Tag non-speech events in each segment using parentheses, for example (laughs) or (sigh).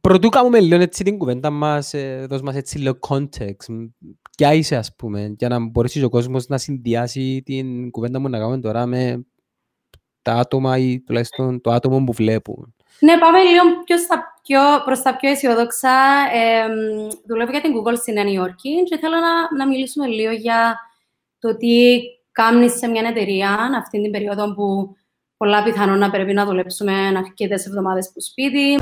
Πρωτού κάνουμε λίγο έτσι την κουβέντα μας, ε, δώσ' μας έτσι λίγο context. Ποια είσαι, ας πούμε, για να μπορέσεις ο κόσμος να συνδυάσει την κουβέντα μου να κάνουμε τώρα με τα άτομα ή τουλάχιστον το άτομο που βλέπουν. Ναι, πάμε λίγο πιο στα πιο, προς τα πιο αισιόδοξα. Ε, δουλεύω για την Google στη Νέα Υόρκη και θέλω να, να μιλήσουμε λίγο για το τι κάνεις σε μια εταιρεία αυτή την περίοδο που πολλά πιθανόν να πρέπει να δουλέψουμε αρκετές εβδομάδες στο σπίτι.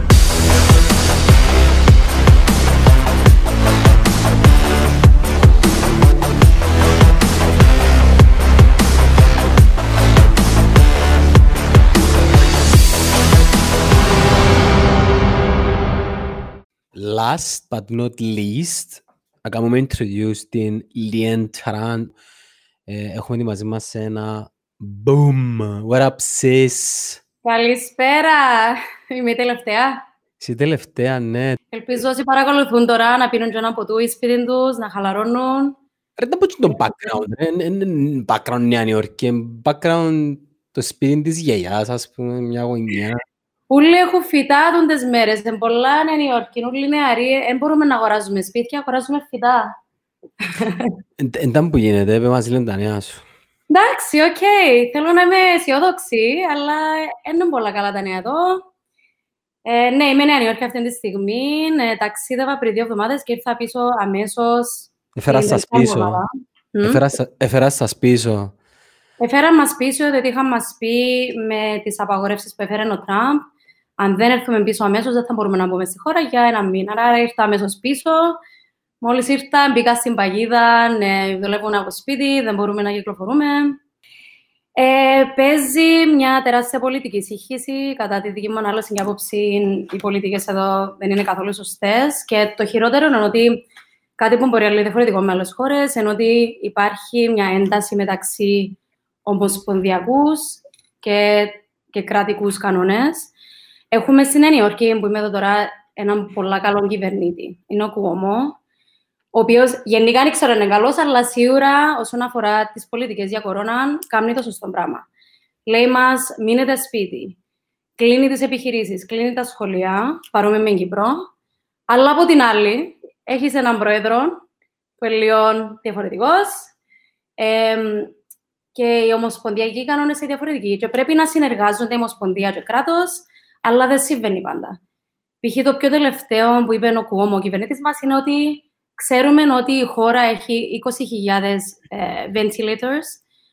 Last but not least, να κάνουμε introduce την Lien Taran. Ε, έχουμε τη μαζί μας ένα boom. What up, sis? Καλησπέρα. Είμαι η τελευταία. Είσαι η τελευταία, ναι. Ελπίζω όσοι παρακολουθούν τώρα να πίνουν και ένα ποτού ή σπίτι τους, να χαλαρώνουν. Ρε, δεν πω το background. Είναι background Νέα Νιόρκη. Background το σπίτι της γιαγιάς, ας πούμε, μια γωνιά. Ούλοι έχουν φυτά τις μέρες, είναι πολλά Νέα Νιόρκη, ούλοι νεαροί, δεν μπορούμε να αγοράζουμε σπίτια, αγοράζουμε φυτά. Ίντα που γίνεται, πε μας λένε τα νέα σου. Εντάξει, οκ, θέλω να είμαι αισιόδοξη, αλλά δεν είναι πολλά καλά τα νέα εδώ. Ε, ναι, είμαι Νέα Υόρκη αυτή τη στιγμή, ε, ταξίδευα πριν δύο εβδομάδες και ήρθα πίσω αμέσως. Έφερα σας πίσω. Έφερα σας πίσω. Έφερα μας πίσω, διότι είχαν μας πει με τις απαγορεύσεις που έφερε ο Τραμπ, αν δεν έρθουμε πίσω αμέσως, δεν θα μπορούμε να μπούμε στη χώρα για ένα μήνα. Άρα ήρθα αμέσως πίσω. Μόλις ήρθα, μπήκα στην παγίδα, ναι, δουλεύουν από σπίτι, δεν μπορούμε να κυκλοφορούμε. Ε, παίζει μια τεράστια πολιτική σύγχυση. Κατά τη δική μου ανάλυση και άποψη, οι πολιτικές εδώ δεν είναι καθόλου σωστές. Και το χειρότερο είναι ότι κάτι που μπορεί να είναι διαφορετικό με άλλες χώρες, ενώ ότι υπάρχει μια ένταση μεταξύ ομοσπονδιακούς και, και κρατικούς κανόνες. Έχουμε στην Νέα Υόρκη, που είμαι εδώ τώρα, έναν πολύ καλό κυβερνήτη. Είναι ο Κουόμο, ο οποίος γενικά δεν ξέρω αν είναι καλός, αλλά σίγουρα όσον αφορά τις πολιτικές για κορώνα, κάνει το σωστό πράγμα. Λέει μας, μείνετε σπίτι. Κλείνει τις επιχειρήσεις, κλείνει τα σχολεία, παρόμοια με Κύπρο. Αλλά από την άλλη, έχεις έναν πρόεδρο που είναι λίγο διαφορετικός. Ε, και οι ομοσπονδιακοί κανόνες είναι διαφορετικοί. Και πρέπει να συνεργάζονται η Ομοσπονδία και κράτος αλλά δεν συμβαίνει πάντα. Π.χ. το πιο τελευταίο που είπε ο Κουόμο, ο κυβερνήτης μας, είναι ότι ξέρουμε ότι η χώρα έχει 20.000 ε, ventilators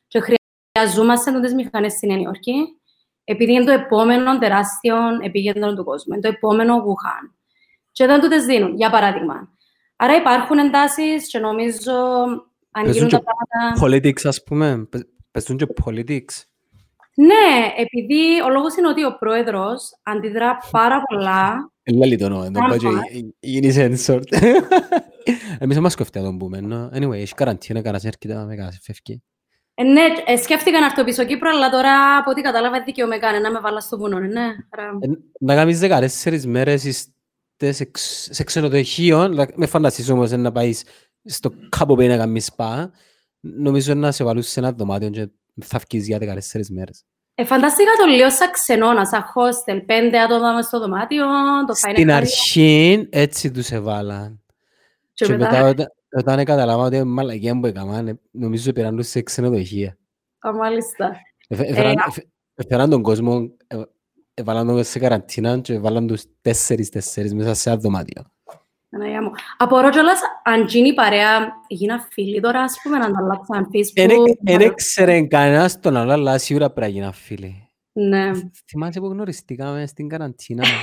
και χρειαζόμαστε τις μηχανές στην Νέα Υόρκη, επειδή είναι το επόμενο τεράστιο επίγεντρο του κόσμου. Είναι το επόμενο Wuhan. Και δεν του τι δίνουν, για παράδειγμα. Άρα υπάρχουν εντάσεις και νομίζω αν γίνουν τα πράγματα. Politics, ας πούμε. Παίζουν και politics. Ναι, επειδή ο λόγος είναι ότι ο πρόεδρος αντιδρά πάρα πολλά. Έλα λίγο νο, δεν πάει γίνει σένσορ. (laughs) Εμείς δεν μας κοφτεί να τον πούμε, Anyway, έχει καραντίνα, κανένας έρχεται με κάνει, φεύγει. Ε, ναι, ε, σκέφτηκα να έρθω πίσω Κύπρος, αλλά τώρα από ό,τι κατάλαβα δικαιωμαι κάνει να με βάλα στο βουνό, ναι. Ε, να κάνεις δεκατέσσερις μέρες σε ξενοδοχείο, με φαντασίες όμως να πάεις στο κάπου που είναι να κάνεις σπα, νομίζω να σε βάλουν σε ένα δωμάτιο και θα βγεις για 14 μέρες. Ε, φανταστήκα το λίγο σαν ξενώνα, σαν hostel, πέντε άτομα μες στο δωμάτιο. Το Στην αρχή έτσι τους εβάλαν. Και, και μετά, μετά όταν καταλάβα ότι είναι μαλακία που έκαναν, νομίζω πήραν τους σε ξενοδοχεία. Α, μάλιστα. Έφεραν τον κόσμο, έβαλαν τον σε καραντίνα και έβαλαν τους τέσσερις-τέσσερις μέσα σε ένα δωμάτιο. Αναγιά μου. Απορώ κιόλας αν γίνει παρέα, γίνα φίλοι τώρα, ας πούμε, να ανταλλάξαν Facebook. Δεν έξερε κανένας τον άλλο, αλλά σίγουρα πρέπει να γίνα φίλοι. Ναι. Θυμάσαι που γνωριστήκαμε στην καραντίνα. (laughs)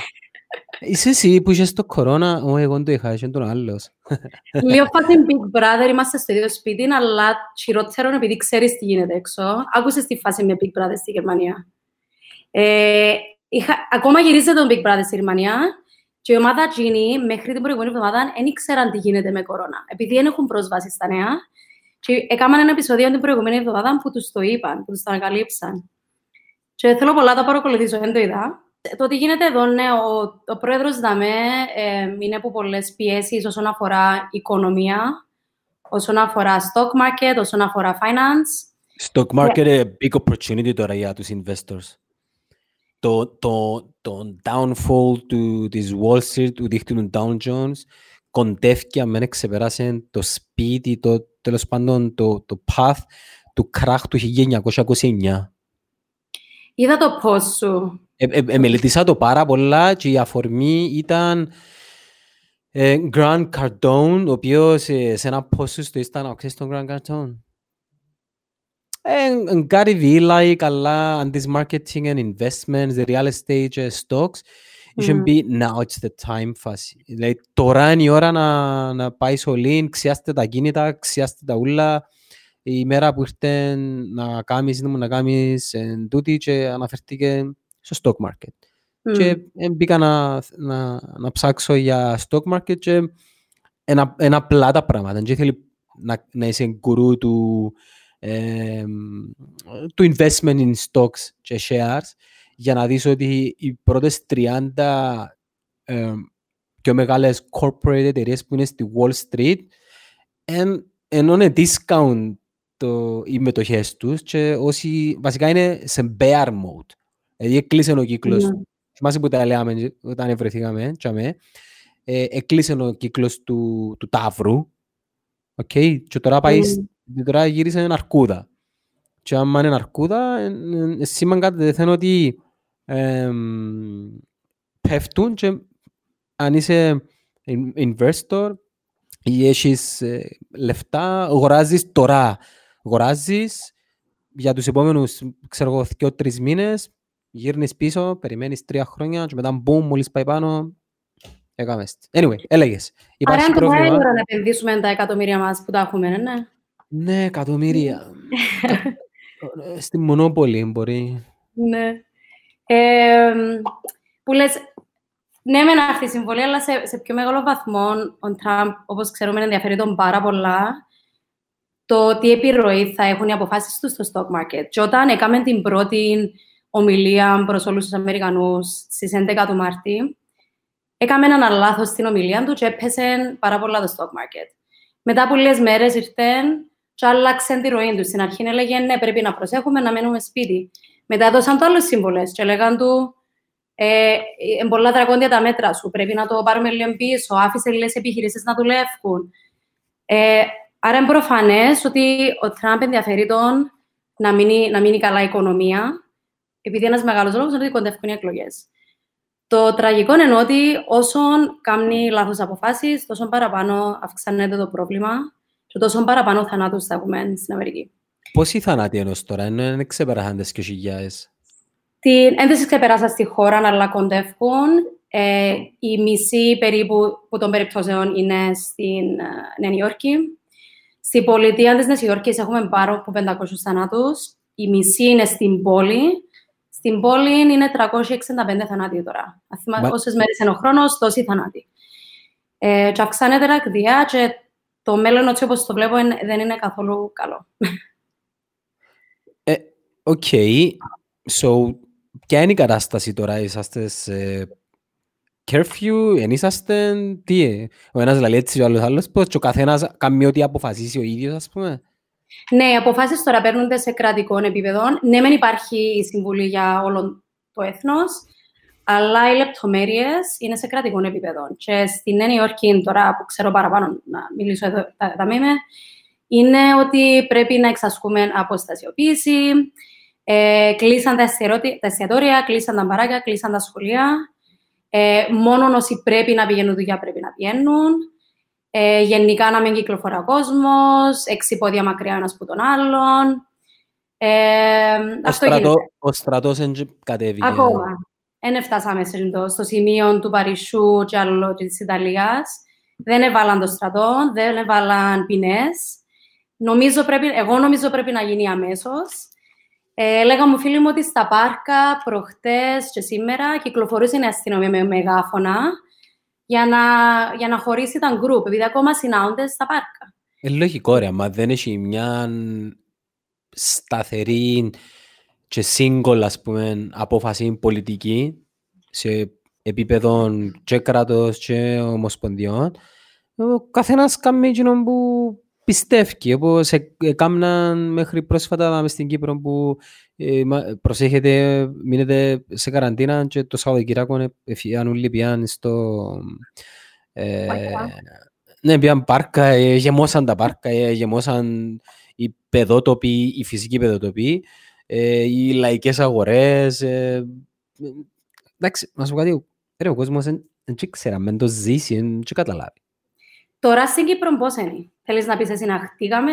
Είσαι εσύ που είσαι στο κορώνα, ο εγώ το είχα, είσαι τον άλλος. (laughs) Λίγο φάση Big Brother, είμαστε στο ίδιο σπίτι, αλλά χειρότερο επειδή ξέρεις τι γίνεται έξω. Άκουσες τη φάση με Big Brother στη Γερμανία. Ε, είχα, ακόμα γυρίζεται τον Big Brother στη Γερμανία και η ομάδα Gini μέχρι την προηγούμενη εβδομάδα δεν ήξεραν τι γίνεται με κορώνα. Επειδή δεν έχουν πρόσβαση στα νέα, και έκαναν ένα επεισόδιο την προηγούμενη εβδομάδα που τους το είπαν, που τους το ανακαλύψαν. Και θέλω πολλά να το παρακολουθήσω, δεν το είδα. Το ότι γίνεται εδώ, ναι, ο, ο πρόεδρος Δαμέ ε, είναι από πολλές πιέσεις όσον αφορά οικονομία, όσον αφορά stock market, όσον αφορά finance. Stock market είναι yeah. big opportunity τώρα για τους investors. Το, το, το downfall του, της Wall Street, του δίκτυου του Dow Jones, κοντεύει αν δεν ξεπεράσει το σπίτι, το, τέλος πάντων το, το path του κράχ του 1929. Είδα το post σου. Ε, ε, ε, μελετήσα το πάρα πολλά και η αφορμή ήταν ε, Grant Cardone, ο οποίος ε, σε ένα post του ήταν, ξέρεις τον Grant Cardone; Ε, κάτι βίλα καλά on this marketing and investments, the real estate uh, stocks. You should be now it's the time φάση. Δηλαδή τώρα είναι η ώρα να, να πάει στο link, ξιάστε τα κίνητα, ξιάστε τα ούλα. Η μέρα που ήρθε να κάνεις, να κάνεις εν τούτη και αναφερθήκε στο stock market. Mm. Και μπήκα να, να, να, ψάξω για stock market και ένα, ένα απλά τα πράγματα. Δεν θέλει να, να είσαι γκουρού του, ε, του investment in stocks και shares για να δεις ότι οι πρώτες 30 ε, πιο μεγάλες corporate εταιρείες που είναι στη Wall Street εν, ενώ είναι discount το, οι μετοχές τους και όσοι βασικά είναι σε bear mode. Δηλαδή έκλεισε ο κύκλος, yeah. Ναι. θυμάσαι που τα λέμε όταν βρεθήκαμε, ε, έκλεισε ο κύκλος του, του Ταύρου okay, και τώρα πάει mm τώρα γύρισε ένα αρκούδα. Και άμα είναι αρκούδα, σήμαν κάτι δεθέν ότι ε, πέφτουν και αν είσαι investor ή έχεις ε, λεφτά, αγοράζεις τώρα. Αγοράζεις για τους επόμενους, ξέρω εγώ, δύο τρεις μήνες, γύρνεις πίσω, περιμένεις τρία χρόνια και μετά μπούμ, μόλις πάει πάνω, έκαμε. Anyway, έλεγες. Άρα είναι το να επενδύσουμε τα εκατομμύρια μας που τα έχουμε, ναι. Ναι, εκατομμύρια. Στη Μονόπολη μπορεί. Ναι. Ε, που λες, ναι, με αυτή η συμβολή, αλλά σε, σε πιο μεγάλο βαθμό ο Τραμπ, όπως ξέρουμε, ενδιαφέρει τον πάρα πολλά το τι επιρροή θα έχουν οι αποφάσεις του στο stock market. Και όταν έκαμε την πρώτη ομιλία προς όλους τους Αμερικανούς στις 11 του Μάρτη, έκαμε ένα λάθος στην ομιλία του και έπεσε πάρα πολλά το stock market. Μετά από λίγες μέρες ήρθε και άλλαξε τη ροή του. Στην αρχή έλεγε ναι, πρέπει να προσέχουμε να μένουμε σπίτι. Μετά έδωσαν το άλλε σύμβολες και έλεγαν του ε, ε, πολλά δρακόντια τα μέτρα σου. Πρέπει να το πάρουμε λίγο πίσω. Άφησε λίγες επιχειρήσεις να δουλεύουν. Ε, άρα είναι προφανές ότι ο Τραμπ ενδιαφέρει τον να μείνει, να μείνει καλά η οικονομία, επειδή ένας μεγάλος λόγος είναι ότι κοντεύουν οι εκλογές. Το τραγικό είναι ότι όσο κάνει λάθος αποφάσεις, τόσο παραπάνω αυξάνεται το πρόβλημα και τόσο παραπάνω θανάτους θα έχουμε στην Αμερική. Πόσοι θανάτοι ενός τώρα, ενώ δεν ξεπεράσαν τις και χιλιάδες; Την ένταση ξεπεράσα στη χώρα, αλλά κοντεύουν. Ε, η μισή περίπου που των περιπτώσεων είναι στην ε, Νέα Υόρκη. Στην πολιτεία της Νέας Υόρκης έχουμε πάνω από 500 θανάτους. Η μισή είναι στην πόλη. Στην πόλη είναι 365 θανάτοι τώρα. Μα... Όσες μέρες είναι ο χρόνος, τόσοι θανάτοι. Ε, και αυξάνεται ραγδαία και το μέλλον έτσι όπως το βλέπω δεν είναι καθόλου καλό. Ε, OK. Okay. So, ποια είναι η κατάσταση τώρα, είσαστε σε curfew, εν είσαστε, τι; Είναι, ο ένας λέει έτσι, ο άλλος άλλος, πώς και ο καθένας κάνει ό,τι αποφασίσει ο ίδιος, ας πούμε. Ναι, οι αποφάσεις τώρα παίρνονται σε κρατικό επίπεδο. Ναι, δεν υπάρχει η συμβουλή για όλο το έθνος, αλλά οι λεπτομέρειες είναι σε κρατικό επίπεδο. Και στη Νέα Υόρκη, τώρα που ξέρω παραπάνω να μιλήσω εδώ, τα, τα μήμε, είναι ότι πρέπει να εξασκούμε αποστασιοποίηση. Ε, κλείσαν τα, τα εστιατόρια, κλείσαν τα μπαράκια, κλείσαν τα σχολεία. Ε, μόνο όσοι πρέπει να πηγαίνουν δουλειά πρέπει να πηγαίνουν. Ε, γενικά να μην κυκλοφορεί ο κόσμος, έξι πόδια μακριά ένας από τον άλλον. Ε, ο, στρατό, ο στρατός κατέβηκε. Ακόμα δεν φτάσαμε στο σημείο του Παρισιού και άλλο της Ιταλίας. Δεν έβαλαν το στρατό, δεν έβαλαν ποινές. Νομίζω πρέπει, εγώ νομίζω πρέπει να γίνει αμέσως. Ε, λέγα μου φίλοι μου ότι στα πάρκα προχτές και σήμερα κυκλοφορούσε η αστυνομία με μεγάφωνα για να, για να χωρίσει τα γκρουπ, επειδή ακόμα συνάονται στα πάρκα. Ε, λογικό ρε, μα δεν έχει μια σταθερή και σύγκολα, ας πούμε, απόφαση πολιτική σε επίπεδο και κράτος και ομοσπονδιών, ο καθένας κάνει εκείνο που πιστεύει, όπως έκαναν μέχρι πρόσφατα μες στην Κύπρο που ε, προσέχετε, μείνετε σε καραντίνα και το Σαββατοκυράκο έφυγαν όλοι πιάν στο... Ε, ναι, πιάν πάρκα, ε, γεμώσαν τα πάρκα, ε, γεμώσαν οι παιδότοποι, οι φυσικοί παιδότοποι, ε, οι λαϊκές αγορές. Ε, εντάξει, να σου πω κάτι, ρε, ο κόσμος δεν ξέρει, αν το ζήσει, δεν καταλάβει. Τώρα στην Κύπρο πώς είναι, θέλεις να πεις εσύ να χτίγαμε.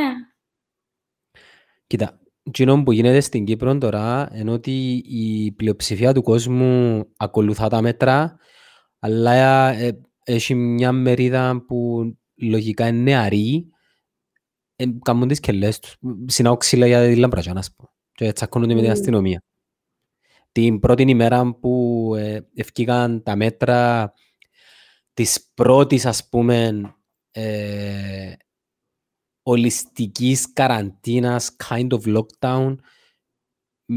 Κοίτα, Εκείνο που γίνεται στην Κύπρο τώρα είναι ότι η πλειοψηφία του κόσμου ακολουθά τα μέτρα, αλλά ε, έχει μια μερίδα που λογικά είναι νεαρή, ε, κάνουν τις κελές τους, συνάω ξύλα για τη λαμπραζιά, να πω, και τσακώνονται με την αστυνομία. Την πρώτη ημέρα που ε, ευκήκαν τα μέτρα της πρώτης, ας πούμε, ε, ολιστικής καραντίνας, kind of lockdown,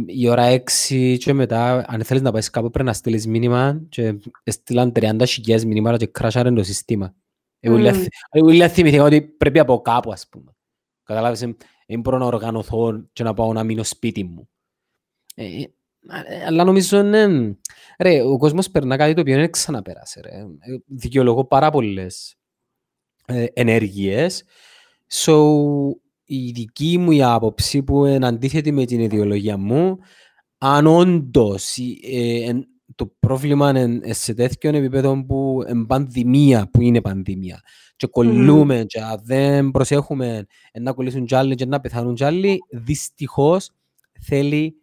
η ώρα έξι και μετά, αν θέλεις να πάεις κάπου πρέπει να στείλεις μήνυμα και στείλαν 30 χιλιάδες μηνύματα και κράσαραν το σύστημα. Εγώ mm. θυμηθήκα ότι πρέπει από κάπου, ας πούμε. Καταλάβεις, δεν μπορώ να οργανωθώ και να πάω να μείνω σπίτι μου. Ε, ε αλλά νομίζω, ναι, ρε, ο κόσμος περνά κάτι το οποίο δεν ξαναπέρασε. Ρε. Ε, δικαιολογώ πάρα πολλές ε, ενέργειες So, η δική μου η άποψη που είναι αντίθετη με την ιδεολογία μου, αν όντως ε, το πρόβλημα είναι σε τέτοιο επίπεδο που είναι πανδημία, που είναι πανδημία, και κολλούμε, mm. και δεν προσέχουμε να κολλήσουν κι άλλοι και να πεθάνουν κι άλλοι, δυστυχώς θέλει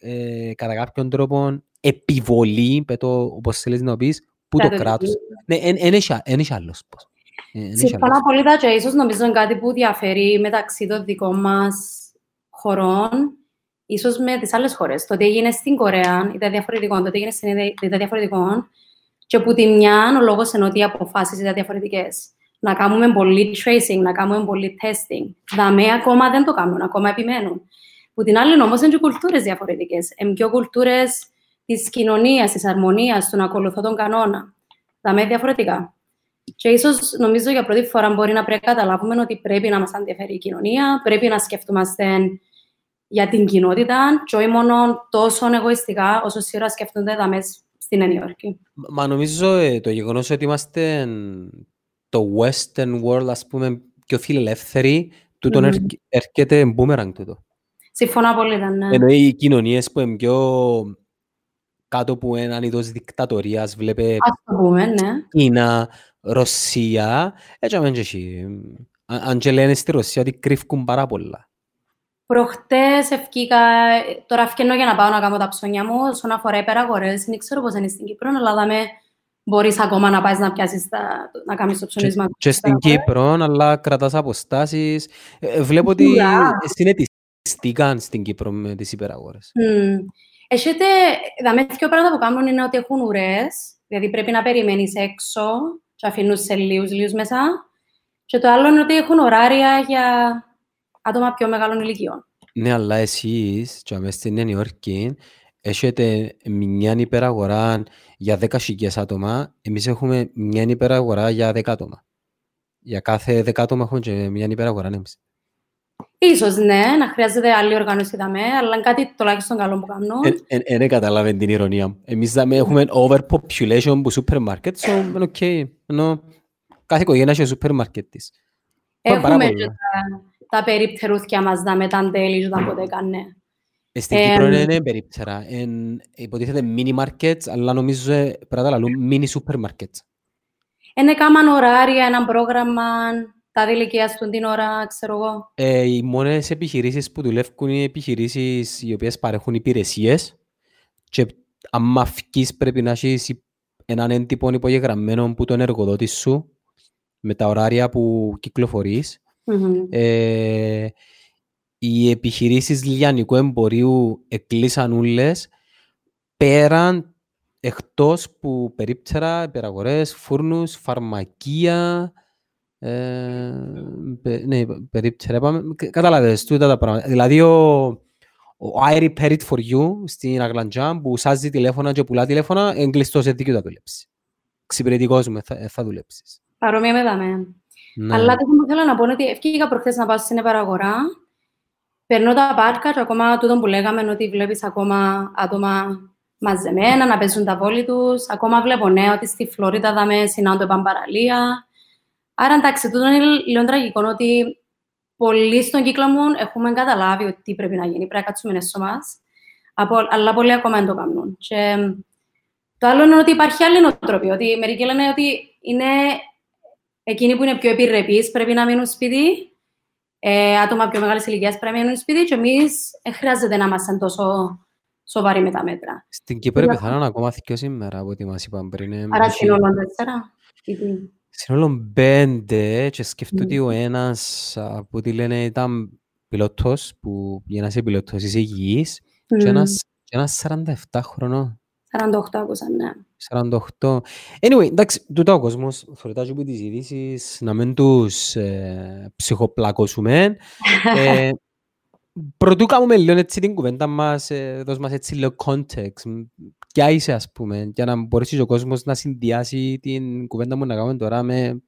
ε, κατά κάποιον τρόπο επιβολή, πέτω, όπως θέλεις να πεις, που το κράτος. Ναι, δεν έχει άλλος πώς. Ε, Συμφωνώ πολύ και ίσως νομίζω είναι κάτι που διαφέρει μεταξύ των δικών μας χωρών ίσως με τις άλλες χώρες. Το ότι έγινε στην Κορέα ήταν διαφορετικό, το ότι έγινε στην Ινδία ήταν διαφορετικό και που τη μια ο λόγος είναι ότι οι αποφάσεις ήταν διαφορετικές. Να κάνουμε πολύ tracing, να κάνουμε πολύ testing. Δαμέ ακόμα δεν το κάνουν, ακόμα επιμένουν. Που την άλλη όμως είναι και κουλτούρες διαφορετικές. Είναι πιο κουλτούρες της κοινωνίας, της αρμονίας, του να ακολουθώ τον κανόνα. Δαμέ διαφορετικά. Και ίσως νομίζω για πρώτη φορά μπορεί να πρέπει να καταλάβουμε ότι πρέπει να μας ενδιαφέρει η κοινωνία, πρέπει να σκεφτούμαστε για την κοινότητα και όχι μόνο τόσο εγωιστικά όσο σίγουρα σκεφτούνται εδώ μέσα στην Νέα Υόρκη. Μα νομίζω ε, το γεγονός ότι είμαστε το western world, ας πούμε, πιο φιλελεύθεροι, τούτο mm. έρχεται boomerang τούτο. Συμφωνώ πολύ, ναι. Ενώ οι κοινωνίες που είναι πιο κάτω από έναν είδος δικτατορίας, βλέπε. Α το πούμε, ναι. Κίνα, Ρωσία, έτσι αμέσως εσύ. Αν και λένε στη Ρωσία ότι κρύφκουν πάρα πολλά. Προχτές ευκήκα, τώρα ευκαινώ για να πάω να κάνω τα ψώνια μου, όσον αφορά υπεραγορές, δεν ξέρω πώς είναι στην Κύπρο, αλλά δάμε μπορείς ακόμα να πάεις να πιάσεις, τα, να κάνεις το ψωνίσμα. Και, και στην Κύπρο, αλλά κρατάς αποστάσεις. Ε, ε, βλέπω ότι συνετιστήκαν στην Κύπρο με τις υπεραγορές. Mm. Έχετε, δάμε δύο πράγματα που κάνουν είναι ότι έχουν ουρές, δηλαδή πρέπει να περιμένεις έξω και αφήνουν σε λίγους, λίγους μέσα. Και το άλλο είναι ότι έχουν ωράρια για άτομα πιο μεγάλων ηλικιών. Ναι, αλλά εσείς, και αμέσως στην Νέα Υόρκη, έχετε μια υπεραγορά για 10.000 άτομα, εμείς έχουμε μια υπεραγορά για 10 άτομα. Για κάθε 10 άτομα έχουμε και μια υπεραγορά εμείς. Ίσως ναι, να χρειάζεται άλλη οργάνωση δαμέ, αλλά είναι κάτι τουλάχιστον καλό που κάνω. Δεν ε, ε, κατάλαβε την ειρωνεία μου. Εμείς δαμέ έχουμε overpopulation που σούπερ μάρκετ, so είναι οκ. Ενώ κάθε οικογένεια έχει σούπερ μάρκετ της. Έχουμε και τα, τα περίπτερούθια μας δαμέ, τα τέλη, όταν ποτέ έκανε. Ε, στην Κύπρο είναι περίπτερα. Υποτίθεται mini markets, αλλά νομίζω πρέπει να τα λαλούν mini supermarkets. Είναι κάμαν ωράρια, ένα πρόγραμμα τα στον την ώρα, ξέρω εγώ. Ε, οι μόνες επιχειρήσεις που δουλεύουν είναι επιχειρήσεις οι οποίες παρέχουν υπηρεσίες και αν αυκείς πρέπει να έχεις έναν έντυπο υπογεγραμμένο που τον εργοδότη σου με τα ωράρια που κυκλοφορείς. Mm-hmm. Ε, οι επιχειρήσεις λιανικού εμπορίου εκλείσαν ούλες πέραν εκτός που περίπτερα, υπεραγορές, φούρνους, φαρμακεία, ε, ναι, περίπτερα, πάμε. Κατάλαβες, τούτα τα πράγματα. Δηλαδή, ο, ο I repair it for you στην Αγλαντζά που σάζει τηλέφωνα και πουλά τηλέφωνα, εγκλειστό σε δίκαιο θα δουλέψει. Ξυπηρετικός μου, θα, θα δουλέψεις. Παρόμοια με δάμε. Ναι. Αλλά το που θέλω να πω είναι ότι ευκήγηκα προχθές να πάω στην επαραγορά. Περνώ τα πάρκα και ακόμα τούτο που λέγαμε ότι βλέπεις ακόμα άτομα μαζεμένα να παίζουν τα βόλη τους. Ακόμα βλέπω νέα ότι στη Φλωρίδα δάμε συνάντω παραλία. Άρα εντάξει, τούτο είναι λίγο τραγικό ότι πολλοί στον κύκλο μου έχουμε καταλάβει ότι τι πρέπει να γίνει. Πρέπει να κάτσουμε έσω μας. Αλλά πολλοί ακόμα δεν το κάνουν. Και το άλλο είναι ότι υπάρχει άλλη νοοτροπία. Ότι μερικοί λένε ότι είναι εκείνοι που είναι πιο επιρρεπείς πρέπει να μείνουν σπίτι. Ε, άτομα πιο μεγάλης ηλικίας πρέπει να μείνουν σπίτι. Και εμείς δεν χρειάζεται να είμαστε τόσο σοβαροί με τα μέτρα. Στην Κύπρο πιθανόν ακόμα και σήμερα από ό,τι μας είπαν πριν. Άρα σύνολο τέσσερα. Σύνολο πέντε και σκέφτομαι ότι ο ένας από ό,τι λένε ήταν πιλότος που για να είσαι πιλότος είσαι υγιής και ένας, και ένας 47 χρονών. 48 άκουσα, ναι. 48. Anyway, εντάξει, τούτα ο κόσμος φορετάζει από τις ειδήσεις να μην τους ε, ψυχοπλακώσουμε. (laughs) ε, Πρωτού κάνουμε λίγο έτσι την κουβέντα μας, ε, δώσ' μας έτσι λίγο context. Ποια είσαι, ας πούμε, για να μπορέσεις ο κόσμος να συνδυάσει την κουβέντα μου να κάνουμε τώρα με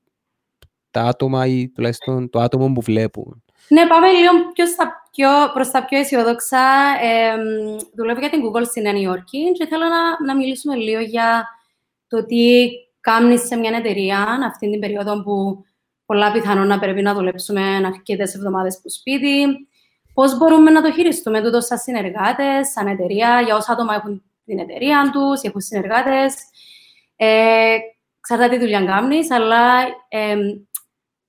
τα άτομα ή τουλάχιστον το άτομο που βλέπουν. Ναι, πάμε λίγο πιο στα πιο, προς τα πιο αισιοδόξα. Ε, δουλεύω για την Google στη Νέα Υόρκη και θέλω να, να μιλήσουμε λίγο για το τι κάνεις σε μια εταιρεία αυτή την περίοδο που πολλά πιθανόν να πρέπει να δουλέψουμε αρκετές εβδομάδες που σπίτι, Πώς μπορούμε να το χειριστούμε τούτο σαν συνεργάτες, σαν εταιρεία, για όσα άτομα έχουν την εταιρεία τους, έχουν συνεργάτες. Ε, ξαρτάται τι δουλειά κάνεις, αλλά ε,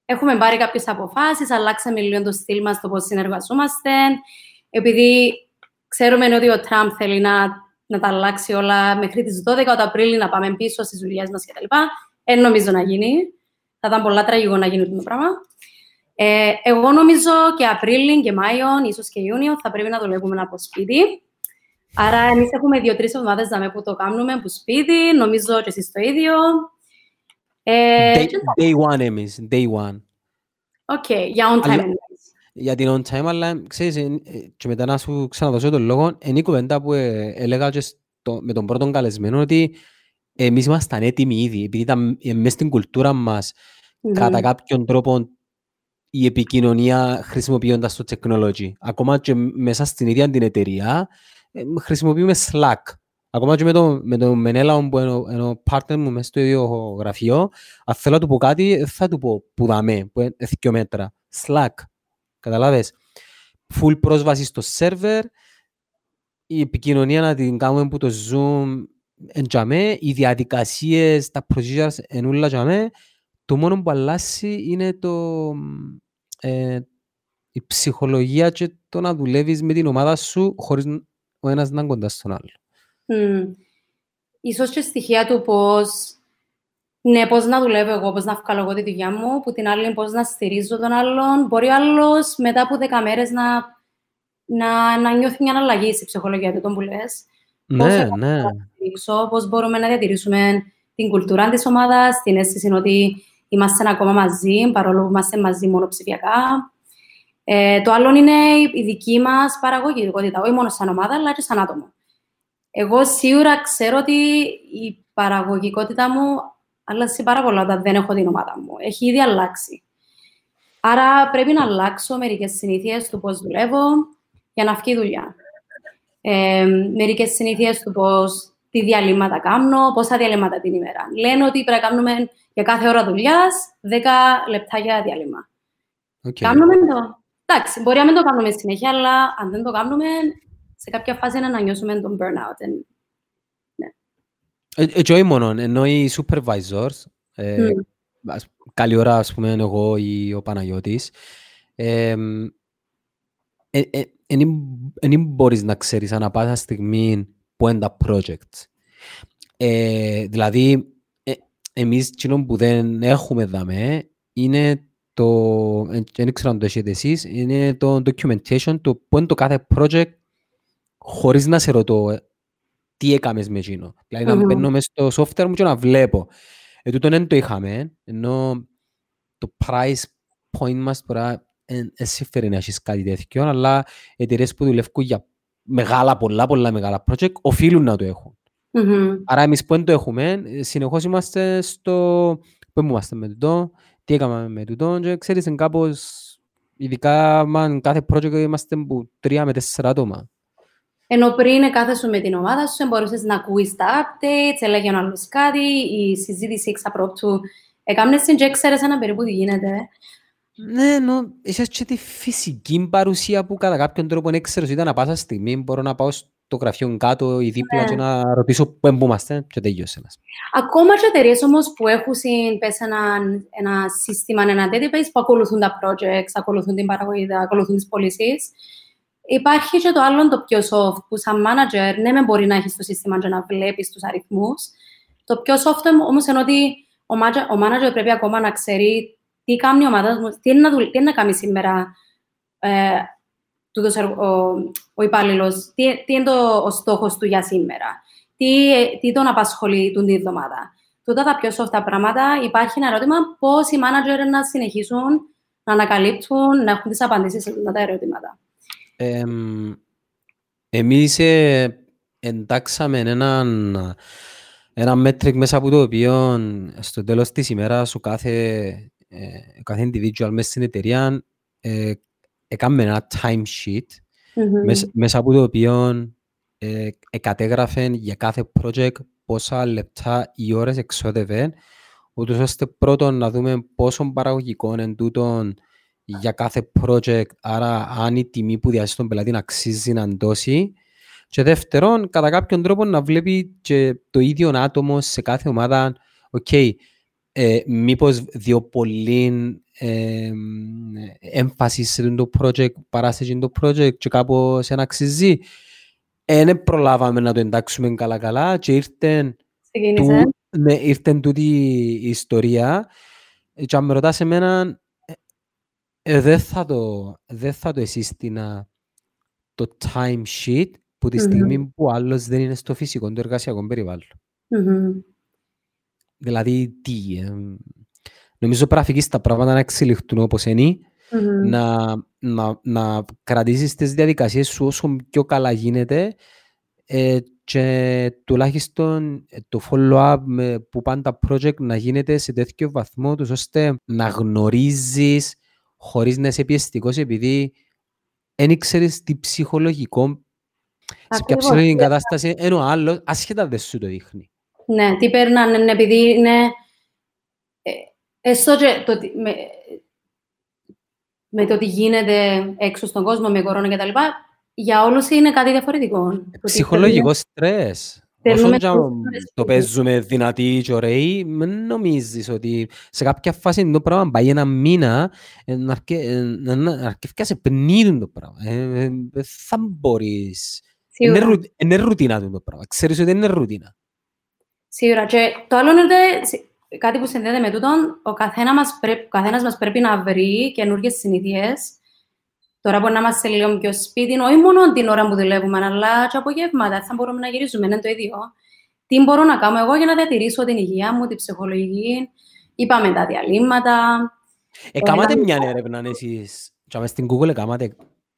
έχουμε πάρει κάποιες αποφάσεις, αλλάξαμε λίγο το στυλ μας, το πώς συνεργαζόμαστε. Επειδή ξέρουμε ότι ο Τραμπ θέλει να, να τα αλλάξει όλα μέχρι τις 12 του Απρίλη, να πάμε πίσω στις δουλειές μας κτλ. Δεν νομίζω να γίνει. Θα ήταν πολλά τραγικό να γίνει το πράγμα. Ε, εγώ νομίζω και Απρίλιο και Μάιο, ίσως και Ιούνιο, θα πρέπει να δουλεύουμε από σπίτι. Άρα, εμείς έχουμε δύο-τρεις εβδομάδες που το κάνουμε από σπίτι. Νομίζω και εσείς το ίδιο. Ε, day, day one εμείς, day one. OK, okay, για on time. Αλλά, για την on time, αλλά ξέρεις, ε, και μετά να σου ξαναδώσω τον λόγο, είναι η κουβέντα που ε, έλεγα και στο, με τον πρώτον καλεσμένο, ότι εμείς ήμασταν έτοιμοι ήδη, επειδή ήταν μέσα στην κουλτούρα μας, mm-hmm. κατά κάποιον τρόπο η επικοινωνία χρησιμοποιώντας το technology. Ακόμα και μέσα στην ίδια την εταιρεία ε, χρησιμοποιούμε Slack. Ακόμα και με τον με το Μενέλα που είναι ο partner μου μέσα στο ίδιο γραφείο, αν θέλω να του πω κάτι, θα του πω που δαμε, που είναι δύο μέτρα. Slack. Καταλάβες; Full πρόσβαση στο server, η επικοινωνία να την κάνουμε από το Zoom εντιαμέ, οι διαδικασίες, τα procedures ενούλα τζαμέ, το μόνο που αλλάζει είναι το, ε, η ψυχολογία και το να δουλεύεις με την ομάδα σου χωρίς ο ένας να είναι κοντά στον άλλο. Mm. Ίσως και στοιχεία του πώς, ναι, πώς να δουλεύω εγώ, πώς να βγάλω εγώ τη δουλειά μου, που την άλλη πώς να στηρίζω τον άλλον. Μπορεί ο άλλος μετά από δέκα μέρες να, να, να νιώθει μια αλλαγή στη ψυχολογία του, τον που λες. Ναι, πώς ναι. Πώς μπορούμε να διατηρήσουμε την κουλτούρα της ομάδας, την αίσθηση ότι είμαστε ακόμα μαζί, παρόλο που είμαστε μαζί μόνο ψηφιακά. Ε, το άλλο είναι η δική μας παραγωγικότητα, όχι μόνο σαν ομάδα, αλλά και σαν άτομο. Εγώ σίγουρα ξέρω ότι η παραγωγικότητα μου αλλάζει πάρα πολλά όταν δεν έχω την ομάδα μου. Έχει ήδη αλλάξει. Άρα πρέπει να αλλάξω μερικές συνήθειες του πώς δουλεύω για να βγει η δουλειά. Ε, μερικές συνήθειες του πώς τι διαλύματα κάνω, πόσα διαλύματα την ημέρα. Λένε ότι πρέπει να κάνουμε για κάθε ώρα δουλειάς 10 λεπτάκια διάλειμμα. Okay. Κάνουμε το. Εντάξει, μπορεί να μην το κάνουμε συνέχεια, αλλά αν δεν το κάνουμε, σε κάποια φάση να νιώσουμε τον burnout. Ναι. Έτσι όχι μόνο, ενώ οι supervisors, ε, mm. καλή ώρα ας πούμε εγώ ή ο Παναγιώτης, δεν ε, ε, ε, μπορείς να ξέρεις ανά πάσα στιγμή που είναι τα projects. Ε, δηλαδή, εμείς κοινό που δεν έχουμε δαμέ είναι το, δεν ξέρω αν το έχετε εσείς, είναι το documentation, το που είναι το κάθε project χωρίς να σε ρωτώ ε, τι έκαμες με εκείνο. Δηλαδή να μπαίνω μέσα στο software μου και να βλέπω. Ε, τούτο δεν το είχαμε, ενώ το price point μας τώρα εσύ φέρει να έχεις κάτι τέτοιο, αλλά εταιρείες που δουλεύουν για μεγάλα, πολλά, πολλά μεγάλα project οφείλουν να το έχουν. Mm-hmm. Άρα εμείς που δεν το έχουμε, συνεχώς είμαστε στο... Πού είμαστε με το... τι έκαμε με τούτο και ξέρεις είναι κάπως ειδικά αν κάθε project είμαστε που τρία με τέσσερα άτομα. Ενώ πριν κάθεσαι με την ομάδα σου, μπορούσες να ακούεις τα updates, έλεγε ο άλλος κάτι, η συζήτηση εξ απρόπτου έκανες την και ξέρεις ένα περίπου τι γίνεται. Ναι, ενώ είσαι και τη φυσική παρουσία που κατά κάποιον τρόπο έξερες ήταν να πάσα στιγμή μπορώ να πάω στο γραφείο κάτω ή δίπλα ναι. και να ρωτήσω πού είμαστε και τελειώσε. Ακόμα και εταιρείες όμως που έχουν πες ένα, ένα σύστημα, ένα database που ακολουθούν τα projects, ακολουθούν την παραγωγή, ακολουθούν τις πωλήσεις. Υπάρχει και το άλλο το πιο soft, που σαν manager, ναι, με μπορεί να έχεις το σύστημα και να βλέπεις τους αριθμούς. Το πιο soft όμως είναι ότι ο manager, ο manager πρέπει ακόμα να ξέρει τι κάνει η ομάδα μου, τι είναι να, τι είναι να κάνει σήμερα ε, ο, ο υπάλληλος, τι, τι, είναι το, ο στόχος του για σήμερα, τι, τι τον απασχολεί την εβδομάδα. Τούτα τα πιο soft πράγματα υπάρχει ένα ερώτημα πώς οι manager να συνεχίσουν να ανακαλύπτουν, να έχουν τις απαντήσεις σε αυτά τα ερωτήματα. Ε, εμείς ε, εντάξαμε έναν, ένα metric μέσα από το οποίο στο τέλος της ημέρας ο κάθε, ε, κάθε individual μέσα στην εταιρεία ε, έκαμε ένα timesheet mm-hmm. μέσα, μέσα από το οποίο ε, εκατέγραφε για κάθε project πόσα λεπτά ή ώρες εξόδευε ούτως ώστε πρώτον να δούμε πόσο παραγωγικό είναι τούτον για κάθε project, άρα αν η τιμή που διαθέτει τον πελάτη αξίζει να δώσει. Και δεύτερον, κατά κάποιον τρόπο να βλέπει και το ίδιο άτομο σε κάθε ομάδα, OK, okay, ε, μήπως διο πολύ ε, έμφαση σε το project παρά σε το project και κάπως ένα αξίζει. Δεν προλάβαμε να το εντάξουμε καλά-καλά και ήρθε, του, ναι, ήρθε τούτη η ιστορία και αν με ρωτάς εμένα ε, δεν θα το, δεν θα το εσύστηνα το time sheet που τη στιγμή mm-hmm. που άλλος δεν είναι στο φυσικό του εργασιακό περιβάλλον. Mm-hmm. Δηλαδή, τι, ε, νομίζω πρέπει να φύγεις τα πράγματα να εξελιχθούν όπως είναι, mm-hmm. να, να, να κρατήσεις τις διαδικασίες σου όσο πιο καλά γίνεται ε, και τουλάχιστον το follow-up που πάνε τα project να γίνεται σε τέτοιο βαθμό τους ώστε να γνωρίζεις χωρίς να είσαι πιεστικός επειδή δεν ήξερες τι ψυχολογικό σε ποια ψυχολογική ναι. κατάσταση είναι ο άλλος, ασχετά δεν σου το δείχνει. Ναι, τι περνάνε, ναι, επειδή είναι... Ε, έστω και το, με, με το τι γίνεται έξω στον κόσμο, με κορώνα κτλ. Για όλους είναι κάτι διαφορετικό. Ψυχολογικό στρες. Όσο το παίζουμε δυνατοί και ωραίοι, μην νομίζεις ότι σε κάποια φάση το πράγμα πάει ένα μήνα να αρκεύει σε πνίδουν το πράγμα. Δεν θα μπορείς. Είναι ρουτίνα το πράγμα. Ξέρεις ότι είναι ρουτίνα. Σίγουρα. Και το άλλο είναι κάτι που συνδέεται με τούτο, ο καθένας μας πρέπει να βρει καινούργιες συνήθειες Τώρα μπορεί να είμαστε λίγο πιο σπίτι, όχι μόνο την ώρα που δουλεύουμε, αλλά και απογεύματα. Θα μπορούμε να γυρίζουμε, είναι το ίδιο. Τι μπορώ να κάνω εγώ για να διατηρήσω την υγεία μου, την ψυχολογική. Είπαμε τα διαλύματα. Εκάματε μια έρευνα εσείς. Και στην Google εκάματε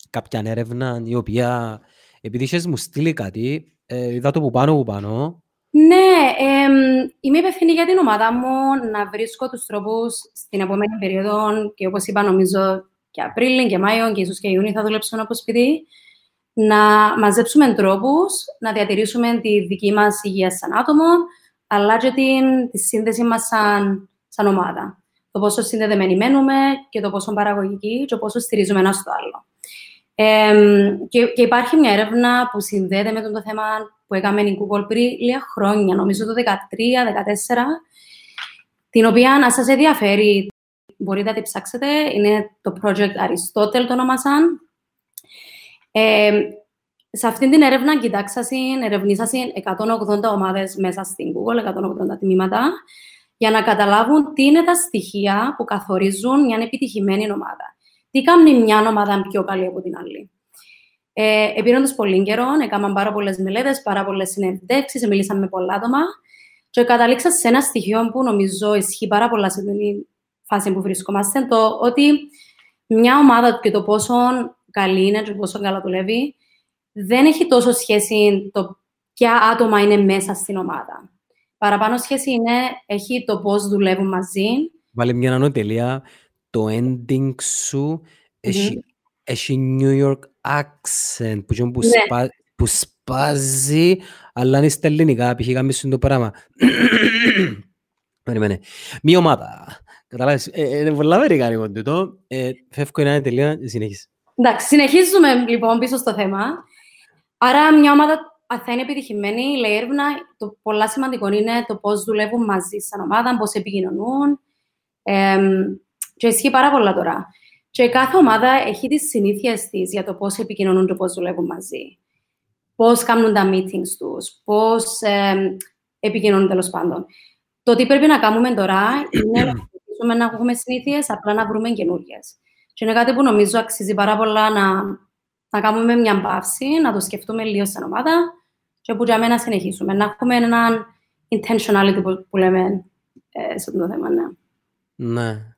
κάποια έρευνα η οποία, επειδή είχες μου στείλει κάτι, ε, είδα το που πάνω που πάνω. Ναι, ε, είμαι υπεύθυνη για την ομάδα μου να βρίσκω τους τρόπους στην επόμενη περίοδο και όπως είπα νομίζω και Απρίλιο και Μάιο και ίσως και Ιούνιο θα δουλέψουμε από σπίτι, να μαζέψουμε τρόπους, να διατηρήσουμε τη δική μας υγεία σαν άτομο, αλλά και την, τη σύνδεση μας σαν, σαν ομάδα. Το πόσο συνδεδεμένοι μένουμε και το πόσο παραγωγική και το πόσο στηρίζουμε ένα στο άλλο. Ε, και, και, υπάρχει μια έρευνα που συνδέεται με το θέμα που έκαμε η Google πριν λίγα χρόνια, νομίζω το 2013-2014, την οποία, αν σας ενδιαφέρει μπορείτε να τη ψάξετε. Είναι το project Aristotle το ονομάσαν. Ε, σε αυτή την έρευνα κοιτάξασαν, ερευνήσασαν 180 ομάδες μέσα στην Google, 180 τμήματα, για να καταλάβουν τι είναι τα στοιχεία που καθορίζουν μια επιτυχημένη ομάδα. Τι κάνει μια ομάδα πιο καλή από την άλλη. Ε, Επήραν πολύ καιρό, έκαναν πάρα πολλές μελέτες, πάρα πολλές συνεντεύξεις, μιλήσαμε με πολλά άτομα και καταλήξα σε ένα στοιχείο που νομίζω ισχύει πάρα πολλά σε φάση που βρισκόμαστε, το ότι μια ομάδα και το πόσο καλή είναι και πόσο καλά δουλεύει, δεν έχει τόσο σχέση το ποια άτομα είναι μέσα στην ομάδα. Παραπάνω σχέση είναι, έχει το πώς δουλεύουν μαζί Βάλε μια ανωτελεία, το ending σου έχει, έχει New York accent που, που, Ναι. σπα, που σπάζει, αλλά είναι στα ελληνικά, π.χ. κάνεις το πράγμα. (coughs) Περιμένε. Μια ομάδα. Καταλάβεις, ε, είναι πολλά αμερικάνικο τούτο. Ε, φεύγω ένα τελεία, συνέχισε. Εντάξει, συνεχίζουμε λοιπόν πίσω στο θέμα. Άρα, μια ομάδα αν θα είναι επιτυχημένη, λέει η έρευνα, το πολλά σημαντικό είναι το πώς δουλεύουν μαζί σαν ομάδα, πώς επικοινωνούν. Ε, και ισχύει πάρα πολλά τώρα. Και κάθε ομάδα έχει τις συνήθειες της για το πώς επικοινωνούν και πώς δουλεύουν μαζί. Πώς κάνουν τα meetings τους, πώς ε, επικοινωνούν τέλος πάντων. Το τι πρέπει να κάνουμε τώρα είναι (clears throat) να προσπαθήσουμε να έχουμε συνήθειες, απλά να βρούμε καινούριε. Και είναι κάτι που νομίζω αξίζει πάρα πολλά να, να κάνουμε μια παύση, να το σκεφτούμε λίγο στην ομάδα και που για μένα να συνεχίσουμε. Να έχουμε έναν intentionality που, που λέμε ε, σε αυτό το θέμα, ναι. Ναι.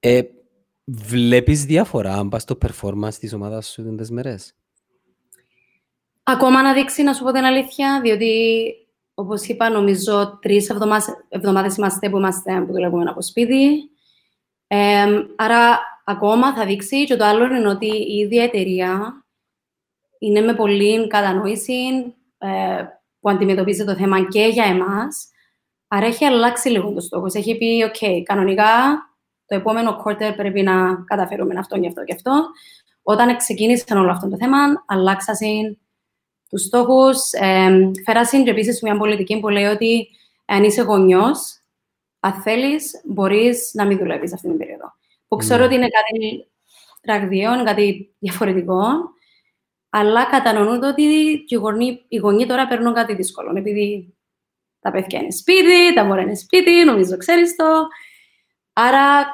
Ε, βλέπεις διαφορά αν πας στο performance της ομάδας σου τις μέρες; Ακόμα να δείξει, να σου πω την αλήθεια, διότι όπως είπα, νομίζω τρεις εβδομάδες, εβδομάδες είμαστε που είμαστε που δουλεύουμε από σπίτι. Ε, άρα ακόμα θα δείξει και το άλλο είναι ότι η ίδια εταιρεία είναι με πολύ κατανόηση ε, που αντιμετωπίζει το θέμα και για εμάς. Άρα έχει αλλάξει λίγο το στόχος. Έχει πει, OK, κανονικά το επόμενο quarter πρέπει να καταφέρουμε αυτό και αυτό και αυτό. Όταν ξεκίνησε όλο αυτό το θέμα, αλλάξασαν τους στόχους. Ε, φέρασαν και επίσης μια πολιτική που λέει ότι αν είσαι γονιός, αν θέλεις, μπορείς να μην δουλεύεις αυτή την περίοδο. Που ξέρω Ναι. ότι είναι κάτι ραγδαίο, είναι κάτι διαφορετικό, αλλά κατανοούν ότι και οι γονεί, οι γονείς τώρα παίρνουν κάτι δύσκολο, επειδή τα παιδιά είναι σπίτι, τα μωρά είναι σπίτι, νομίζω ξέρεις το. Άρα,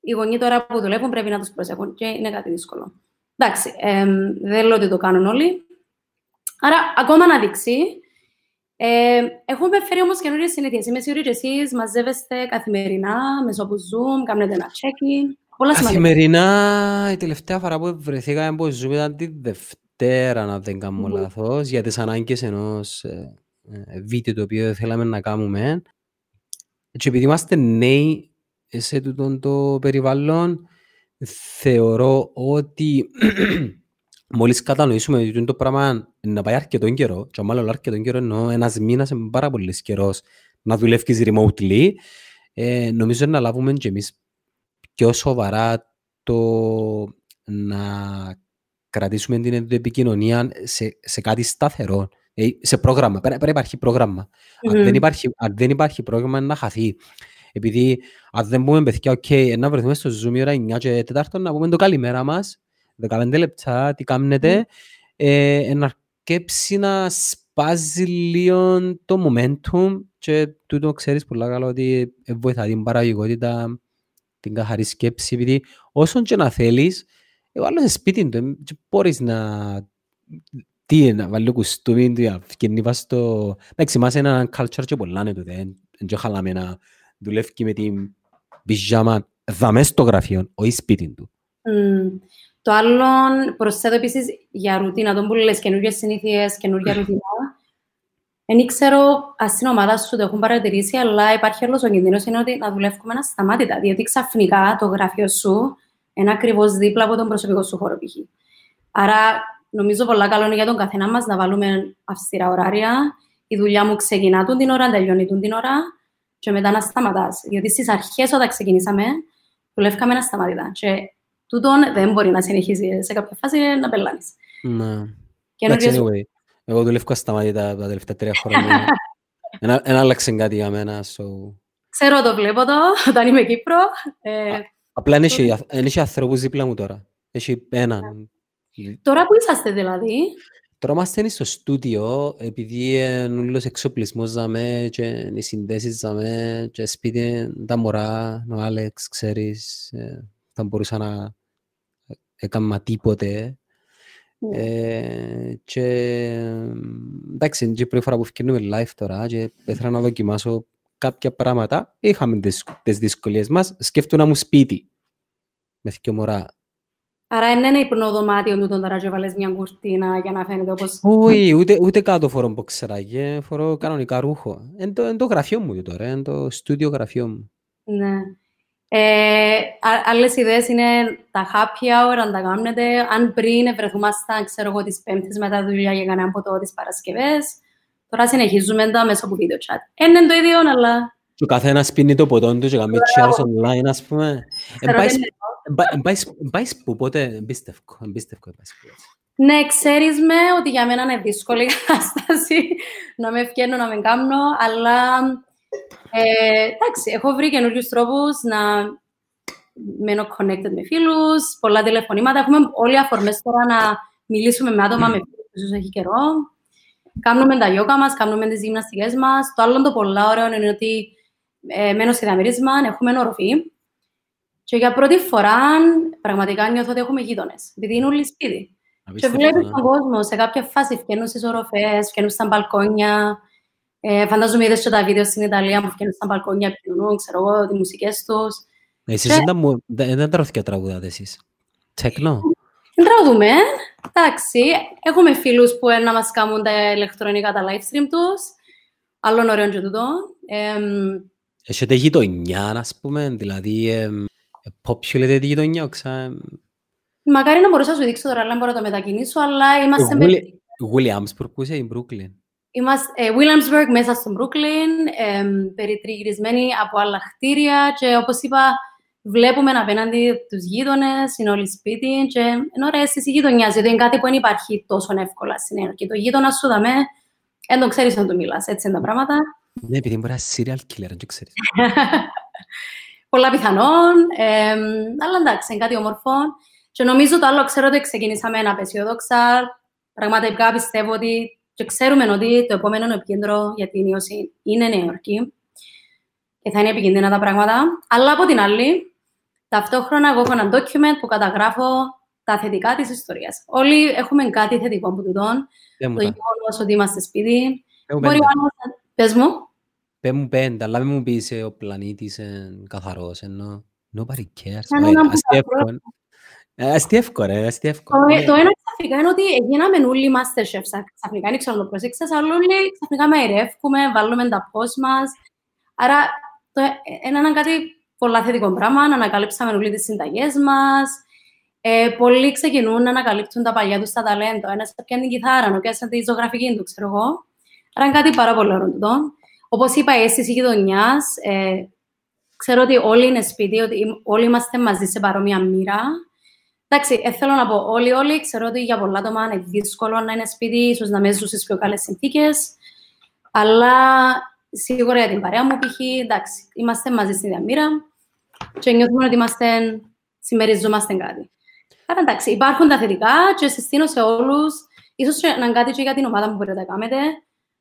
οι γονείς τώρα που δουλεύουν πρέπει να τους προσέχουν και είναι κάτι δύσκολο. Εντάξει, εμ, δεν λέω ότι το κάνουν όλοι. Άρα, ακόμα να δείξει. Ε, έχουμε φέρει όμως καινούριες συνήθειες. Είμαι σίγουρη ότι εσείς μαζεύεστε καθημερινά, μέσω από Zoom, κάνετε ένα check-in. Πολλά σημαντικά. Καθημερινά, η τελευταία φορά που βρεθήκαμε που ζούμε ήταν τη Δευτέρα, αν δεν κάνω Μμμ. λάθος, για τις ανάγκες ενός ε, ε, βίντεο το οποίο θέλαμε να κάνουμε. Και επειδή είμαστε νέοι σε τούτο το περιβάλλον, θεωρώ ότι μόλις κατανοήσουμε ότι το πράγμα να πάει αρκετό καιρό, και μάλλον αρκετό καιρό εννοώ ένας μήνας είναι πάρα πολύς καιρός να δουλεύεις remotely, ε, νομίζω να λάβουμε και εμείς πιο σοβαρά το να κρατήσουμε την επικοινωνία σε, σε κάτι σταθερό, ε, σε πρόγραμμα. Πρέπει να υπάρχει πρόγραμμα. Αν, Μμμ. δεν υπάρχει, αν δεν υπάρχει πρόγραμμα, είναι να χαθεί. Επειδή αν δεν πούμε παιδιά, ok, να βρεθούμε στο Zoom η ώρα 9 και 4 να πούμε το καλημέρα μας, 15 λεπτά, τι κάνετε, ε, να αρκέψει να σπάζει λίγο το momentum και τούτο ξέρεις πολλά καλά ότι ε, βοηθά την παραγωγικότητα, την καθαρή σκέψη, επειδή όσον και να θέλεις, εγώ άλλο σε σπίτι του, ε, και μπορείς να τι να βάλει κουστούμι του, να φκαινεί πας στο... Εντάξει, μας είναι ένα culture και πολλά είναι τούτε, εν και χαλάμε να δουλεύει με την πιζάμα δαμές στο γραφείο, όχι σπίτι του. Μμ. Το άλλο, προσθέτω επίσης για ρουτίνα, τον που λες καινούργιες συνήθειες, καινούργια ρουτίνα. Δεν ξέρω αν στην ομάδα σου το έχουν παρατηρήσει, αλλά υπάρχει άλλος ο κινδύνος είναι ότι να δουλεύουμε ασταμάτητα, διότι ξαφνικά το γραφείο σου είναι ακριβώς δίπλα από τον προσωπικό σου χώρο π.χ. Άρα, νομίζω πολλά καλό είναι για τον καθένα μας να βάλουμε αυστηρά ωράρια. Η δουλειά μου ξεκινά τον την ώρα, τελειώνει τον την ώρα και μετά να σταματάς. Διότι στις αρχές όταν ξεκινήσαμε, δουλεύκαμε ασταμάτητα. Και τούτον δεν μπορεί να συνεχίσει σε κάποια φάση να πελάνεις. Ναι. Καινούργιες- Εντάξει, anyway, εγώ δουλεύω ασταμάτητα τα τελευταία τρία χρόνια. (laughs) Ένα- Ένα άλλαξε κάτι για μένα, so... Ξέρω το, βλέπω το, (laughs) όταν είμαι Κύπρο. Ε, Απλά δεν έχει- δεν έχει ανθρώπους δίπλα μου τώρα. Έχει έναν. τώρα που είσαστε δηλαδή, Τώρα είμαστε στο στούντιο, επειδή είναι όλος εξοπλισμός δαμέ και οι συνδέσεις δαμέ και σπίτι τα μωρά, ο Άλεξ, ξέρεις, ε, θα μπορούσα να έκανα τίποτε. Ναι. Ε, και εντάξει, είναι και η πρώτη φορά που φτιάχνουμε live τώρα και ήθελα να δοκιμάσω κάποια πράγματα. Είχαμε τις, τις δυσκολίες μας. Σκέφτομαι να μου σπίτι με δύο μωρά. άρα είναι ένα υπνοδωμάτιο του τον τώρα και βάλες μια κουρτίνα για να φαίνεται όπως... Όχι, ούτε, ούτε κάτω φορώ μποξεράκι, φορώ κανονικά ρούχο. Είναι το, είναι το γραφείο μου τώρα, είναι το στούντιο γραφείο μου. Ναι. Ε, α- άλλες ιδέες είναι τα happy hour, αν τα κάνετε. Αν πριν βρεθούμασταν, ξέρω εγώ, τις πέμπτες μετά δουλειά για κανένα ποτό τις Παρασκευές. Τώρα συνεχίζουμε τα μέσω από video chat. Είναι το ίδιο, αλλά Και ο καθένας πίνει το ποτό του και κάνει shares online, ας πούμε. ξέρω Εν δεν είναι. πάει που πότε, εμπίστευκο, εμπίστευκο εν πάει που έτσι. Ναι, ξέρεις με ότι για μένα είναι δύσκολη η (laughs) κατάσταση να με ευκαινώ, να με κάνω, αλλά ε, εντάξει, έχω βρει καινούριους τρόπους να μένω connected με φίλους, πολλά τηλεφωνήματα. Έχουμε όλοι αφορμές τώρα να μιλήσουμε με άτομα με φίλους που ίσως έχει καιρό. Κάνουμε τα γιόγκα μας, κάνουμε τις γυμναστικές μας. Το άλλο το πολλά ωραίο είναι ότι ε, μένω σε διαμερίσμα, έχουμε οροφή. Και για πρώτη φορά πραγματικά νιώθω ότι έχουμε γείτονες, επειδή είναι όλοι σπίτι. Και Απίστευτο, βλέπεις ε. τον κόσμο σε κάποια φάση φκαινούν στις οροφές, φκαινούν στα μπαλκόνια. Ε, φαντάζομαι είδες και τα βίντεο στην Ιταλία που φκαινούν στα μπαλκόνια, επικοινωνούν, ξέρω εγώ, τις μουσικές τους. Εσείς Και- δεν τα μου- δεν δεν τα ρωθήκια τραγουδάτε εσείς; Τέκνο; Δεν τραγουδούμε, εντάξει. Έχουμε φίλους που ε, να μας κάνουν τα ηλεκτρονικά τα live stream τους. Άλλον ωραίο και τούτο. Εμ, Έχετε γειτονιά, ας πούμε, δηλαδή εμ, populate τη γειτονιά, ξα... εμ, μακάρι να μπορούσα να σου δείξω τώρα, αλλά δεν μπορώ να το μετακινήσω, αλλά είμαστε... με- Willi- Williamsburg, πού είσαι, η Brooklyn; Είμαστε ε, Williamsburg μέσα στο Brooklyn, εμ, περιτριγυρισμένοι από άλλα κτίρια και όπως είπα βλέπουμε απέναντι τους γείτονες, είναι όλοι σπίτι και είναι ωραία αίσθηση γειτονιάς, γιατί είναι κάτι που δεν υπάρχει τόσο εύκολα στην Ένωση. Και το γείτονα σου δαμέ, δεν τον ξέρεις να του μιλάς, έτσι είναι τα πράγματα. Ναι, επειδή μπορεί να είναι serial killer, δεν το ξέρεις. (laughs) Πολλά πιθανόν, εμ, αλλά εντάξει, είναι κάτι όμορφο. Και νομίζω το άλλο, ξέρω ότι ξεκινήσαμε απεσιόδοξα. Πραγματικά πιστεύω ότι και ξέρουμε ότι το επόμενο επικέντρο για την ίωση είναι Νέα Υόρκη και θα είναι επικίνδυνα τα πράγματα. Αλλά από την άλλη, ταυτόχρονα εγώ έχω ένα document που καταγράφω τα θετικά της ιστορίας. Όλοι έχουμε κάτι θετικό από τούτον. Πες μου Το τα. γεγονός ότι είμαστε σπίτι. Πες μου Μπορεί ο πέντε. άλλος να... Πες μου. Πες μου πέντε, αλλά μην μου πεις ε, ο πλανήτης είναι καθαρός, ενώ nobody cares. Κανέναν Όχι, που αστιεύκο, ε. Ε, Αστιεύκο, ρε, αστιεύκο. Το, Ναι. το ένα ξαφνικά είναι ότι γίναμε όλοι Masterchefs. Ξαφνικά δεν ξέρω αν το προσέξες, αλλά όλοι ξαφνικά μαϊρεύκουμε, βάλουμε τα πώς μας. Άρα το, είναι ένα κάτι πολλά θετικό πράγμα, να ανακαλύψαμε όλοι τις συνταγές μας. Ε, πολλοί ξεκινούν να ανακαλύπτουν τα παλιά τους τα ταλέντο. Ένας πιάνει την κιθάρα, ο πιάνει τη ζωγραφική του, ξέρω εγώ. Άρα είναι κάτι πάρα πολύ ωραίο τούτο. Όπως είπα, η αίσθηση γειτονιάς, ε, ξέρω ότι όλοι είναι σπίτι, ότι όλοι είμαστε μαζί σε παρόμοια μοίρα. Εντάξει, ε, θέλω να πω όλοι, όλοι. Ξέρω ότι για πολλά άτομα είναι δύσκολο να είναι σπίτι, ίσως να μην ζουν στις πιο καλές συνθήκες. Αλλά σίγουρα για την παρέα μου, π.χ. εντάξει, είμαστε μαζί στην ίδια μοίρα και νιώθουμε ότι είμαστε, συμμεριζόμαστε κάτι. Άρα εντάξει, υπάρχουν τα θετικά και συστήνω σε όλους, ίσως και να είναι κάτι και για την ομάδα που μπορείτε να κάνετε,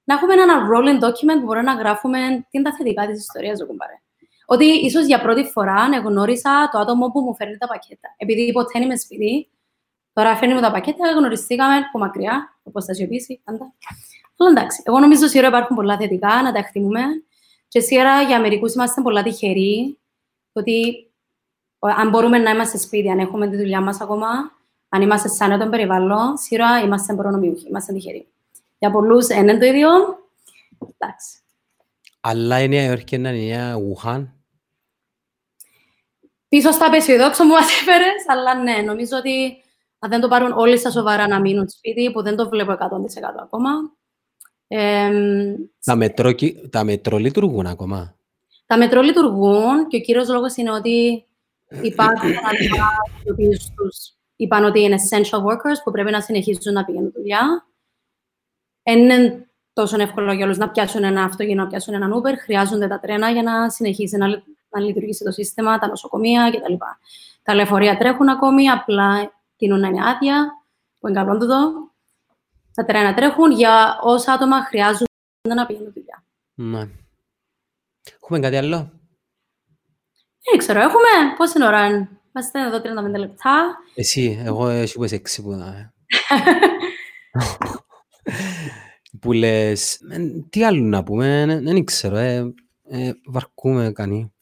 να έχουμε ένα rolling document που μπορούμε να γράφουμε τι είναι τα θετικά της ιστορίας, του κουμπάρε. Ότι ίσως για πρώτη φορά γνώρισα το άτομο που μου φέρνει τα πακέτα. Επειδή ποτέ δεν είμαι σπίτι, τώρα φέρνει μου τα πακέτα, γνωριστήκαμε από μακριά, όπως θα σιωπήσει πάντα. Αλλά εντάξει, εγώ νομίζω σήμερα υπάρχουν πολλά θετικά, να τα εκτιμούμε. Και σήμερα για μερικούς είμαστε πολλά τυχεροί, ότι ο- αν μπορούμε να είμαστε σπίτι, αν έχουμε τη δουλειά μας ακόμα, αν είμαστε σαν τον περιβάλλον, σίγουρα είμαστε προνομιούχοι, είμαστε τυχεροί. Για πολλούς είναι το ίδιο. Εντάξει. Αλλά η Νέα Υόρκη είναι η νέα Wuhan. Πίσω στα απεσιοδόξο μου (laughs) μας έφερες, αλλά ναι, νομίζω ότι αν δεν το πάρουν όλοι στα σοβαρά να μείνουν σπίτι, που δεν το βλέπω 100% ακόμα. εμ, Τα μετρό, κι- τα μετρό λειτουργούν ακόμα; τα μετρό λειτουργούν και ο κύριος λόγος είναι ότι υπάρχουν άτομα οι οποίοι τους είπαν ότι είναι essential workers που πρέπει να συνεχίζουν να πηγαίνουν δουλειά. Δεν είναι τόσο εύκολο για όλους να πιάσουν ένα αυτοκίνητο, να πιάσουν έναν Uber. Χρειάζονται τα τρένα για να συνεχίσει να, λει- να λειτουργήσει το σύστημα, τα νοσοκομεία κτλ. Τα λεωφορεία τρέχουν ακόμη, απλά τείνουν να είναι άδεια, που είναι καλό τούτο. Τα τρένα τρέχουν για όσα άτομα χρειάζονται να πηγαίνουν δουλειά. Ναι. Έχουμε κάτι άλλο; Δεν ξέρω, έχουμε πόση ώρα είναι. Είμαστε εδώ 35 λεπτά. Εσύ, εγώ εσύ που είσαι έξι που να... (laughs) που λες, «Ε, τι άλλο να πούμε, ε, δεν ξέρω, ε, ε, βαρκούμε κανεί.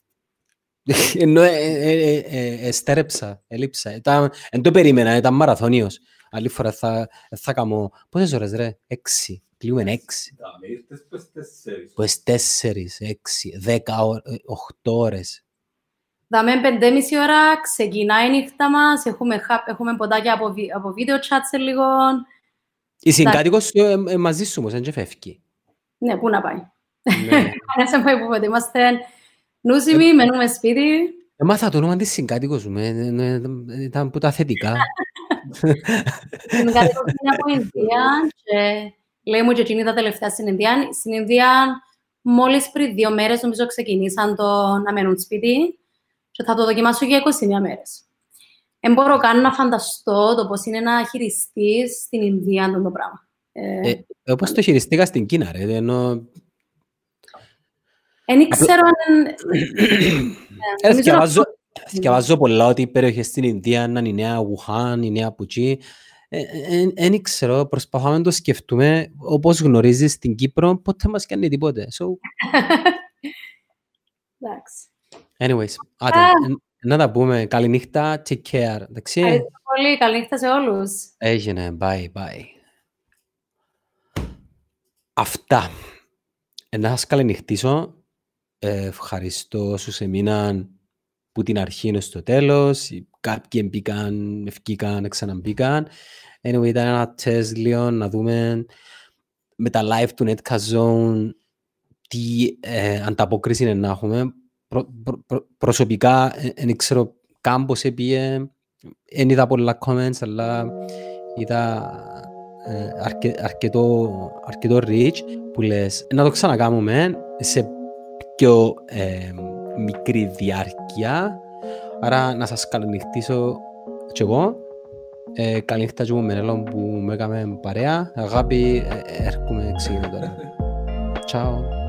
Ενώ ε, ε, ε, ε, εστέρεψα, έλειψα. Ήταν- Εν το περίμενα, ήταν μαραθώνιος. Άλλη φορά θα, θα κάνω, πόσες ώρες ρε, έξι, κλείουμε έξι. Dame, ήρθες πες τέσσερις. Pues τέσσερις, έξι, δέκα, ώ- ε, οχτώ ώρες. Δαμε πεντέμιση ώρα, ξεκινάει η νύχτα μας, έχουμε, χα- έχουμε ποτάκια από, βι- από βίντεο chat σε λίγο. Η συγκάτοικος σου ε, ε, μαζί σου όμως, δεν και φεύγει. Ναι, πού να πάει. Ναι. Κανένας δεν πάει που ποτέ. Είμαστε νούσιμοι, μένουμε σπίτι. Έμαθα το όνομα της συγκάτοικος μου, ε, ε, ε, ήταν που τα θετικά. Την κατοικώ είναι από Ινδία και λέει μου και εκείνη τα τελευταία στην Ινδία. Στην Ινδία μόλις πριν δύο μέρες νομίζω ξεκινήσαν το να μένουν σπίτι και θα το δοκιμάσω για 21 μέρες. Δεν μπορώ καν να φανταστώ το πώς είναι να χειριστείς στην Ινδία αυτό το πράγμα. Ε, Ε, Όπως το χειριστήκα στην Κίνα, ρε, ενώ Εν ξέρω αν... Ε, νομίζω Θκιαβάζω, θκιαβάζω πολλά ότι οι περιοχές στην Ινδία είναι η νέα Βουχάν, η νέα Πουτσί. Δεν ξέρω, προσπαθάμε να το σκεφτούμε όπως γνωρίζεις στην Κύπρο, ποτέ μας κάνει τίποτε. So, Εντάξει. anyways, άτε, Α. εν- να τα πούμε. Καληνύχτα, take care. Εντάξει, Ευχαριστώ πολύ. Καλή νύχτα σε όλους. έγινε, bye, bye. Αυτά. Ε, Να σας καληνυχτήσω. Ε, ευχαριστώ όσους έμειναν που την αρχή ως το τέλος. Οι- Κάποιοι μπήκαν, ευκήκαν, ξαναμπήκαν. Anyway, ήταν ένα τεστ λίγο να δούμε με τα live του Netcast Zone τι ε, ανταπόκριση είναι να έχουμε. Προ, προ, προ- προσωπικά δεν ξέρω καν πώς έπιε. Δεν είδα πολλά comments, αλλά είδα ε, αρκε, αρκετό, αρκετό reach που λες να το ξανακάμουμε σε πιο ε, μικρή διάρκεια. Άρα να σας καληνυχτήσω κι εγώ. Ε, καλή νύχτα και μου με Νέλο που με έκαμε παρέα. Αγάπη, ε, έρχομαι ξεκινώ τώρα. Ciao.